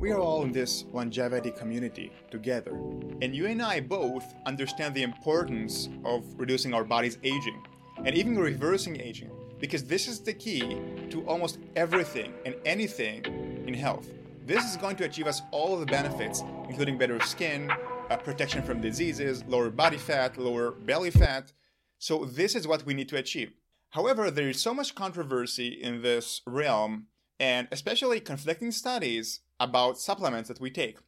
We are all in this longevity community together, and you and I both understand the importance of reducing our body's aging and even reversing aging because this is the key to almost everything and anything in health. This is going to achieve us all of the benefits, including better skin, uh, protection from diseases, lower body fat, lower belly fat. So, this is what we need to achieve. However, there is so much controversy in this realm, and especially conflicting studies about supplements that we take.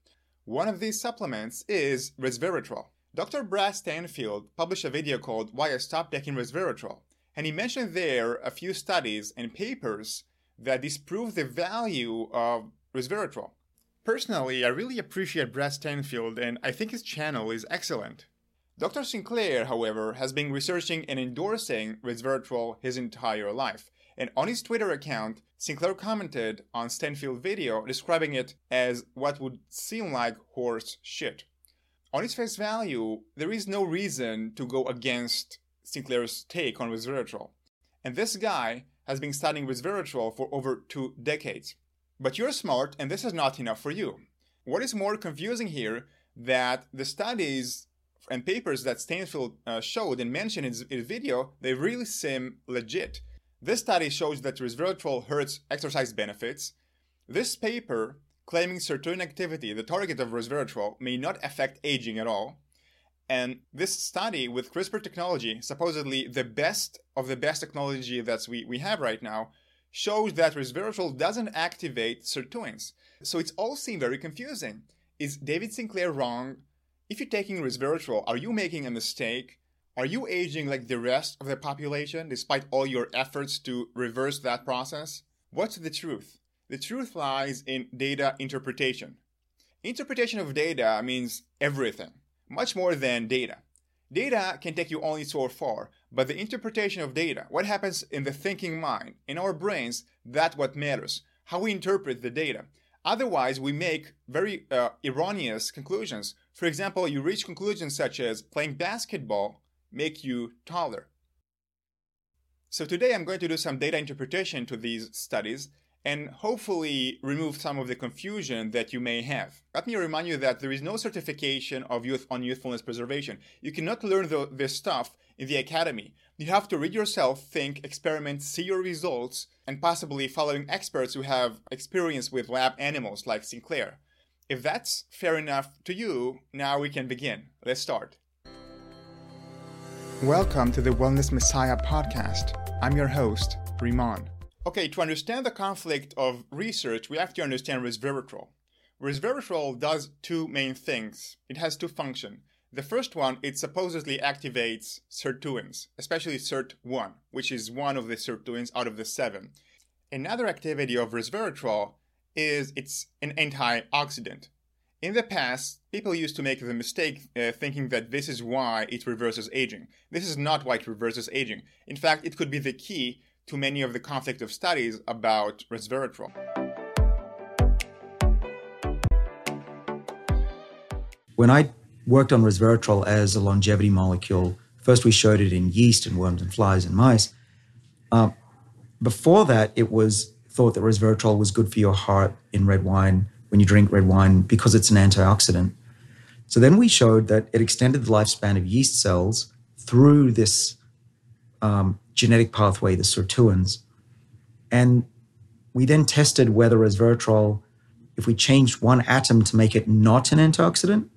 One of these supplements is resveratrol. Dr. Brad Stanfield published a video called Why I Stopped Taking Resveratrol, and he mentioned there a few studies and papers that disprove the value of resveratrol. Personally, I really appreciate Brad Stanfield and I think his channel is excellent. Dr. Sinclair, however, has been researching and endorsing resveratrol his entire life. And on his Twitter account, Sinclair commented on Stanfield's video describing it as what would seem like horse shit. On its face value, there is no reason to go against Sinclair's take on resveratrol. And this guy has been studying resveratrol for over two decades. But you're smart, and this is not enough for you. What is more confusing here that the studies and papers that Stanfield uh, showed and mentioned in his video, they really seem legit. This study shows that resveratrol hurts exercise benefits. This paper, claiming sirtuin activity, the target of resveratrol, may not affect aging at all. And this study with CRISPR technology, supposedly the best of the best technology that we, we have right now, shows that resveratrol doesn't activate sirtuins. So it's all seem very confusing. Is David Sinclair wrong? If you're taking resveratrol, are you making a mistake? Are you aging like the rest of the population despite all your efforts to reverse that process? What's the truth? The truth lies in data interpretation. Interpretation of data means everything, much more than data. Data can take you only so far, but the interpretation of data, what happens in the thinking mind, in our brains, that's what matters. How we interpret the data. Otherwise, we make very uh, erroneous conclusions. For example, you reach conclusions such as playing basketball make you taller. So today I'm going to do some data interpretation to these studies and hopefully remove some of the confusion that you may have. Let me remind you that there is no certification of youth on youthfulness preservation. You cannot learn the, this stuff in the academy. You have to read yourself, think, experiment, see your results, and possibly following experts who have experience with lab animals like Sinclair. If that's fair enough to you, now we can begin. Let's start. Welcome to the Wellness Messiah podcast. I'm your host, Riman. Okay, to understand the conflict of research, we have to understand resveratrol. Resveratrol does two main things. It has two functions. The first one, it supposedly activates sirtuins, especially SIRT1, which is one of the sirtuins out of the seven. Another activity of resveratrol is it's an antioxidant. In the past, people used to make the mistake uh, thinking that this is why it reverses aging. This is not why it reverses aging. In fact, it could be the key to many of the conflict of studies about resveratrol. When I worked on resveratrol as a longevity molecule, first we showed it in yeast and worms and flies and mice. Uh, before that, it was thought that resveratrol was good for your heart in red wine when you drink red wine because it's an antioxidant. So then we showed that it extended the lifespan of yeast cells through this um, genetic pathway, the sirtuins. And we then tested whether resveratrol, if we changed one atom to make it not an antioxidant,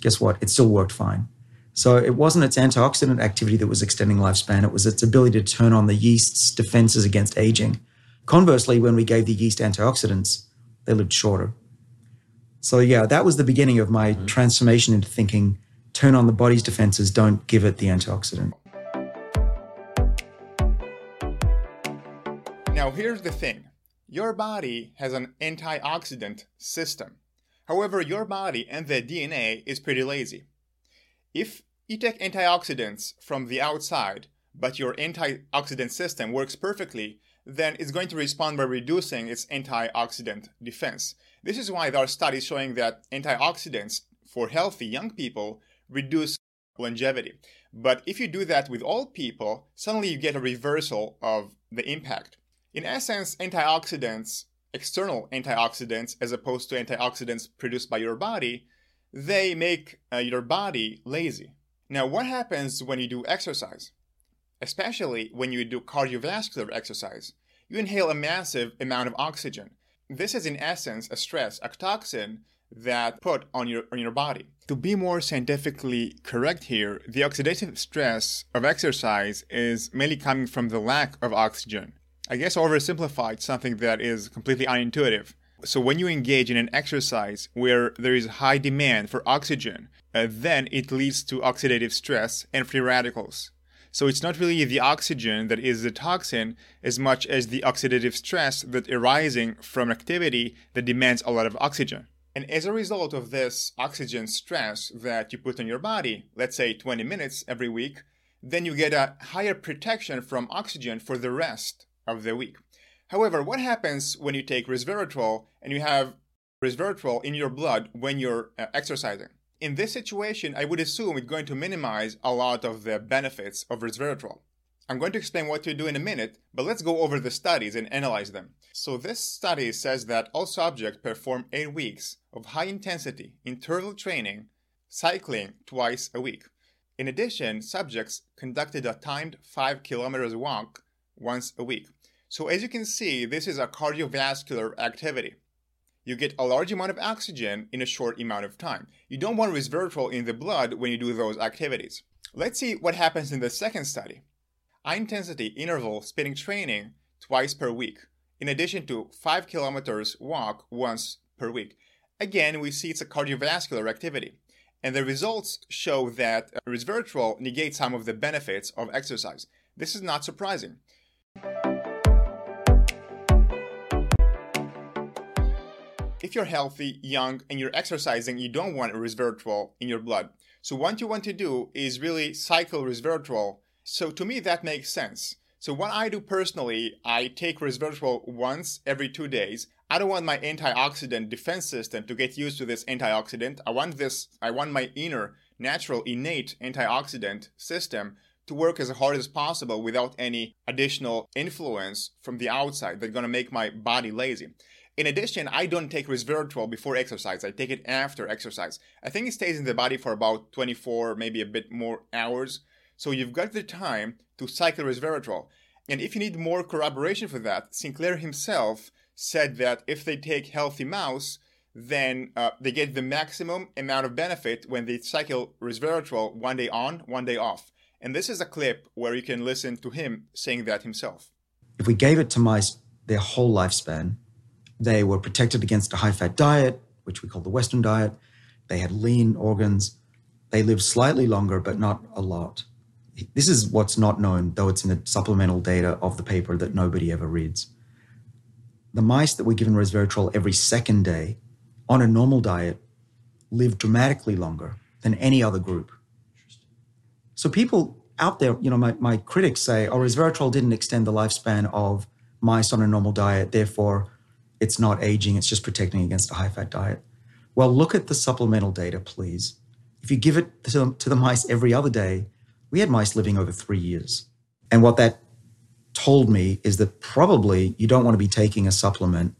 guess what? It still worked fine. So it wasn't its antioxidant activity that was extending lifespan, it was its ability to turn on the yeast's defenses against aging. Conversely, when we gave the yeast antioxidants, they lived shorter. So yeah, that was the beginning of my mm-hmm. transformation into thinking turn on the body's defenses, don't give it the antioxidant. Now here's the thing. Your body has an antioxidant system. However, your body and the DNA is pretty lazy. If you take antioxidants from the outside, but your antioxidant system works perfectly, then it's going to respond by reducing its antioxidant defense. This is why there are studies showing that antioxidants for healthy young people reduce longevity. But if you do that with old people, suddenly you get a reversal of the impact. In essence, antioxidants external antioxidants as opposed to antioxidants produced by your body, they make uh, your body lazy. Now, what happens when you do exercise? Especially when you do cardiovascular exercise, you inhale a massive amount of oxygen. This is, in essence, a stress, a toxin that put on your on your body. To be more scientifically correct here, the oxidative stress of exercise is mainly coming from the lack of oxygen. I guess oversimplified something that is completely unintuitive. So when you engage in an exercise where there is high demand for oxygen, uh, then it leads to oxidative stress and free radicals. So it's not really the oxygen that is the toxin as much as the oxidative stress that arising from activity that demands a lot of oxygen. And as a result of this oxygen stress that you put on your body, let's say 20 minutes every week, then you get a higher protection from oxygen for the rest of the week. However, what happens when you take resveratrol and you have resveratrol in your blood when you're uh, exercising? In this situation, I would assume it's going to minimize a lot of the benefits of resveratrol. I'm going to explain what to do in a minute, but let's go over the studies and analyze them. So, this study says that all subjects perform 8 weeks of high intensity interval training, cycling twice a week. In addition, subjects conducted a timed 5 kilometers walk once a week. So, as you can see, this is a cardiovascular activity you get a large amount of oxygen in a short amount of time. You don't want resveratrol in the blood when you do those activities. Let's see what happens in the second study. High intensity interval spinning training twice per week, in addition to 5 kilometers walk once per week. Again, we see it's a cardiovascular activity. And the results show that uh, resveratrol negates some of the benefits of exercise. This is not surprising. If you're healthy, young, and you're exercising, you don't want resveratrol in your blood. So what you want to do is really cycle resveratrol. So to me, that makes sense. So what I do personally, I take resveratrol once every two days. I don't want my antioxidant defense system to get used to this antioxidant. I want this, I want my inner, natural, innate antioxidant system to work as hard as possible without any additional influence from the outside that's going to make my body lazy. In addition, I don't take resveratrol before exercise. I take it after exercise. I think it stays in the body for about 24, maybe a bit more hours. So you've got the time to cycle resveratrol. And if you need more corroboration for that, Sinclair himself said that if they take healthy mouse, then uh, they get the maximum amount of benefit when they cycle resveratrol one day on, one day off. And this is a clip where you can listen to him saying that himself. If we gave it to mice their whole lifespan, they were protected against a high fat diet, which we call the Western diet. They had lean organs. They lived slightly longer, but not a lot. This is what's not known, though it's in the supplemental data of the paper that nobody ever reads. The mice that were given resveratrol every second day on a normal diet lived dramatically longer than any other group. So people out there, you know, my, my critics say, oh, resveratrol didn't extend the lifespan of mice on a normal diet, therefore it's not aging, it's just protecting against a high fat diet. Well, look at the supplemental data, please. If you give it to, to the mice every other day, we had mice living over three years. And what that told me is that probably you don't want to be taking a supplement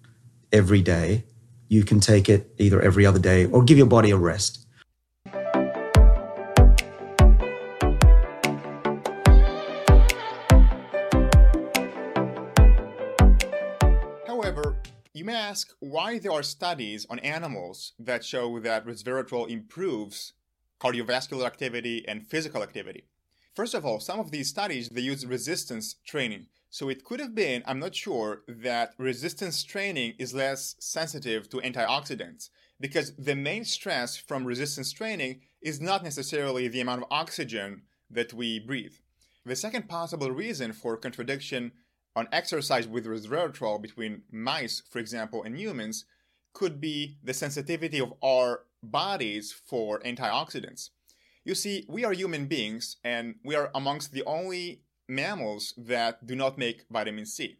every day. You can take it either every other day or give your body a rest. Ask why there are studies on animals that show that resveratrol improves cardiovascular activity and physical activity. First of all, some of these studies they use resistance training. So it could have been, I'm not sure, that resistance training is less sensitive to antioxidants because the main stress from resistance training is not necessarily the amount of oxygen that we breathe. The second possible reason for contradiction on exercise with resveratrol between mice, for example, and humans could be the sensitivity of our bodies for antioxidants. You see, we are human beings and we are amongst the only mammals that do not make vitamin C.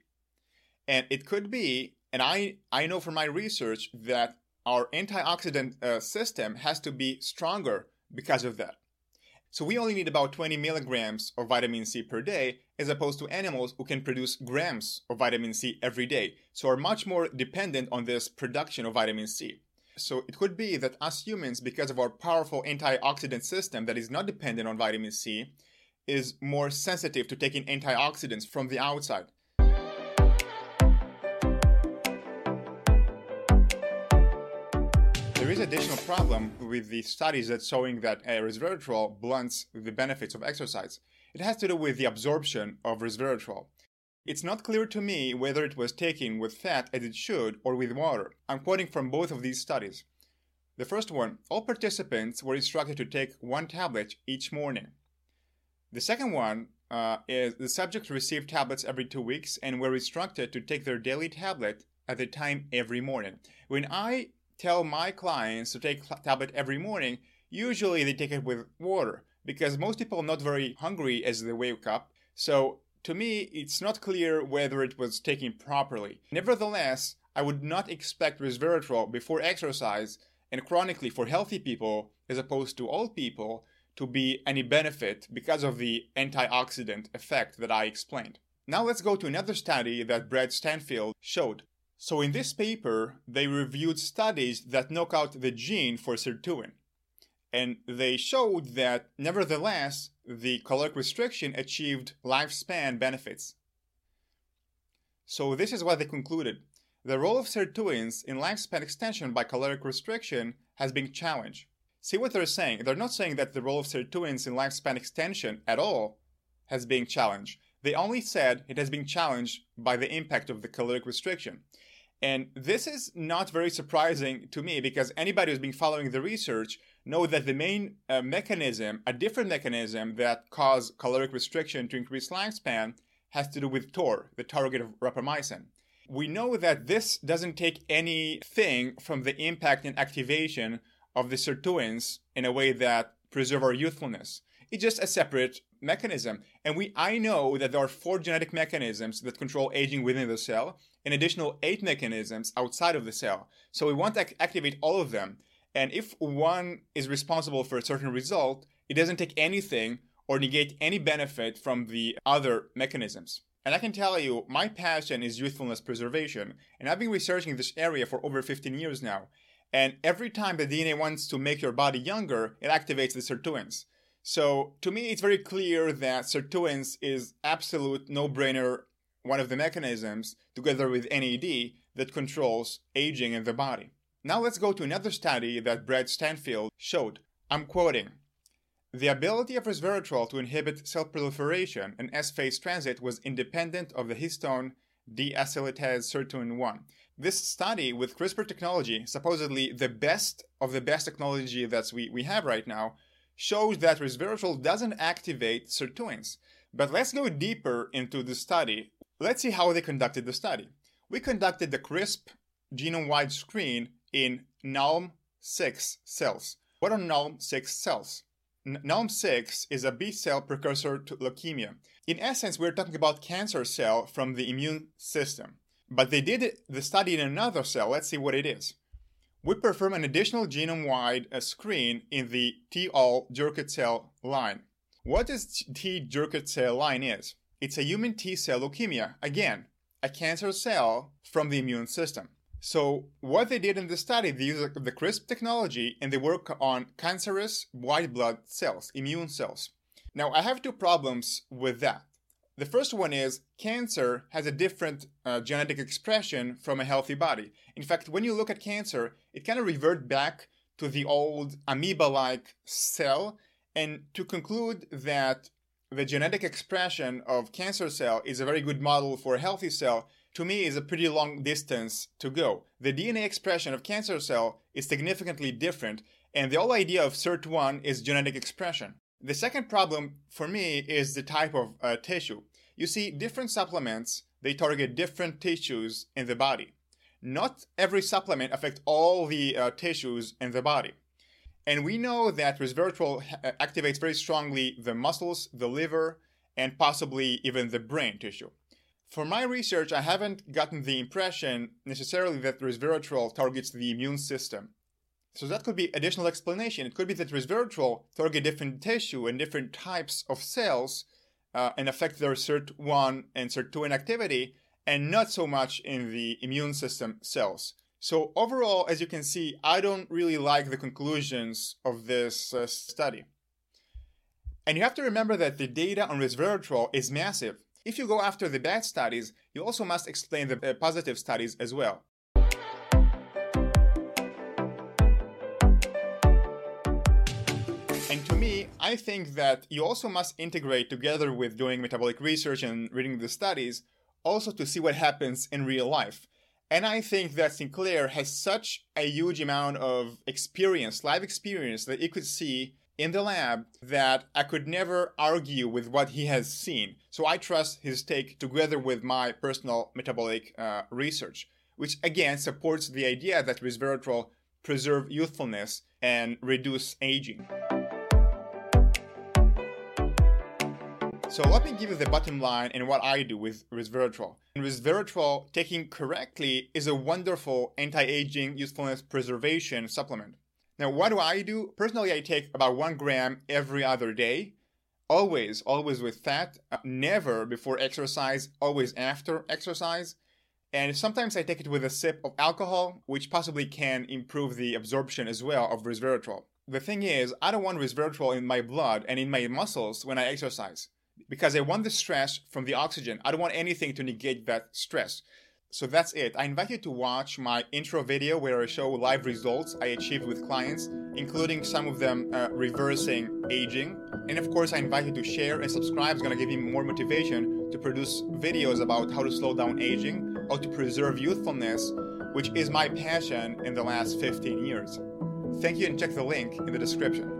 And it could be, and I, I know from my research that our antioxidant uh, system has to be stronger because of that. So we only need about 20 milligrams of vitamin C per day, as opposed to animals who can produce grams of vitamin C every day, so are much more dependent on this production of vitamin C. So it could be that us humans, because of our powerful antioxidant system that is not dependent on vitamin C, is more sensitive to taking antioxidants from the outside. There is additional problem with the studies that showing that resveratrol blunts the benefits of exercise. It has to do with the absorption of resveratrol. It's not clear to me whether it was taken with fat as it should or with water. I'm quoting from both of these studies. The first one, all participants were instructed to take one tablet each morning. The second one uh, is the subjects received tablets every two weeks and were instructed to take their daily tablet at the time every morning. When I tell my clients to take tablet every morning, usually they take it with water because most people are not very hungry as they wake up. So to me, it's not clear whether it was taken properly. Nevertheless, I would not expect resveratrol before exercise and chronically for healthy people, as opposed to old people, to be any benefit because of the antioxidant effect that I explained. Now let's go to another study that Brad Stanfield showed. So in this paper, they reviewed studies that knock out the gene for sirtuin. And they showed that nevertheless, the caloric restriction achieved lifespan benefits. So this is what they concluded. The role of sirtuins in lifespan extension by caloric restriction has been challenged. See what they're saying? They're not saying that the role of sirtuins in lifespan extension at all has been challenged. They only said it has been challenged by the impact of the caloric restriction. And this is not very surprising to me because anybody who's been following the research know that the main uh, mechanism, a different mechanism that cause caloric restriction to increase lifespan, has to do with TOR, the target of rapamycin. We know that this doesn't take anything from the impact and activation of the sirtuins in a way that preserve our youthfulness. It's just a separate mechanism. And we I know that there are four genetic mechanisms that control aging within the cell, and additional eight mechanisms outside of the cell. So we want to activate all of them. And if one is responsible for a certain result, it doesn't take anything or negate any benefit from the other mechanisms. And I can tell you, my passion is youthfulness preservation, and I've been researching this area for over 15 years now. And every time the DNA wants to make your body younger, it activates the sirtuins. So to me, it's very clear that sirtuins is absolute no-brainer, one of the mechanisms, together with NAD, that controls aging in the body. Now let's go to another study that Brad Stanfield showed. I'm quoting. The ability of resveratrol to inhibit cell proliferation and S-phase transit was independent of the histone deacetylase sirtuin 1. This study with CRISPR technology, supposedly the best of the best technology that we, we have right now, shows that resveratrol doesn't activate sirtuins. But let's go deeper into the study. Let's see how they conducted the study. We conducted the CRISP genome-wide screen in NALM6 cells. What are NALM6 cells? NALM6 is a B cell precursor to leukemia. In essence, we're talking about cancer cell from the immune system. But they did the study in another cell. Let's see what it is we perform an additional genome-wide uh, screen in the T-all cell line. What this T Jurkat cell line is? It's a human T cell leukemia, again, a cancer cell from the immune system. So what they did in the study, they used the CRISP technology and they work on cancerous white blood cells, immune cells. Now I have two problems with that. The first one is cancer has a different uh, genetic expression from a healthy body. In fact, when you look at cancer, it kind of revert back to the old amoeba-like cell. And to conclude that the genetic expression of cancer cell is a very good model for a healthy cell, to me is a pretty long distance to go. The DNA expression of cancer cell is significantly different, and the whole idea of SIRT1 is genetic expression. The second problem for me is the type of uh, tissue. You see, different supplements, they target different tissues in the body. Not every supplement affects all the uh, tissues in the body. And we know that resveratrol uh, activates very strongly the muscles, the liver, and possibly even the brain tissue. For my research, I haven't gotten the impression necessarily that resveratrol targets the immune system. So that could be additional explanation. It could be that resveratrol target different tissue and different types of cells uh, and affect their SIRT1 and SIRT2 inactivity, and not so much in the immune system cells. So, overall, as you can see, I don't really like the conclusions of this uh, study. And you have to remember that the data on resveratrol is massive. If you go after the bad studies, you also must explain the uh, positive studies as well. And to me, I think that you also must integrate together with doing metabolic research and reading the studies, also to see what happens in real life. And I think that Sinclair has such a huge amount of experience, live experience, that you could see in the lab that I could never argue with what he has seen. So I trust his take together with my personal metabolic uh, research, which again supports the idea that resveratrol preserve youthfulness and reduce aging. So let me give you the bottom line and what I do with resveratrol. And resveratrol, taken correctly, is a wonderful anti-aging youthfulness preservation supplement. Now, what do I do? Personally, I take about one gram every other day. Always, always with fat. Uh, never before exercise, always after exercise. And sometimes I take it with a sip of alcohol, which possibly can improve the absorption as well of resveratrol. The thing is, I don't want resveratrol in my blood and in my muscles when I exercise because I want the stress from the oxygen. I don't want anything to negate that stress. So that's it. I invite you to watch my intro video where I show live results I achieved with clients, including some of them uh, reversing aging. And of course, I invite you to share and subscribe. It's going to give you more motivation to produce videos about how to slow down aging or to preserve youthfulness, which is my passion in the last 15 years. Thank you and check the link in the description.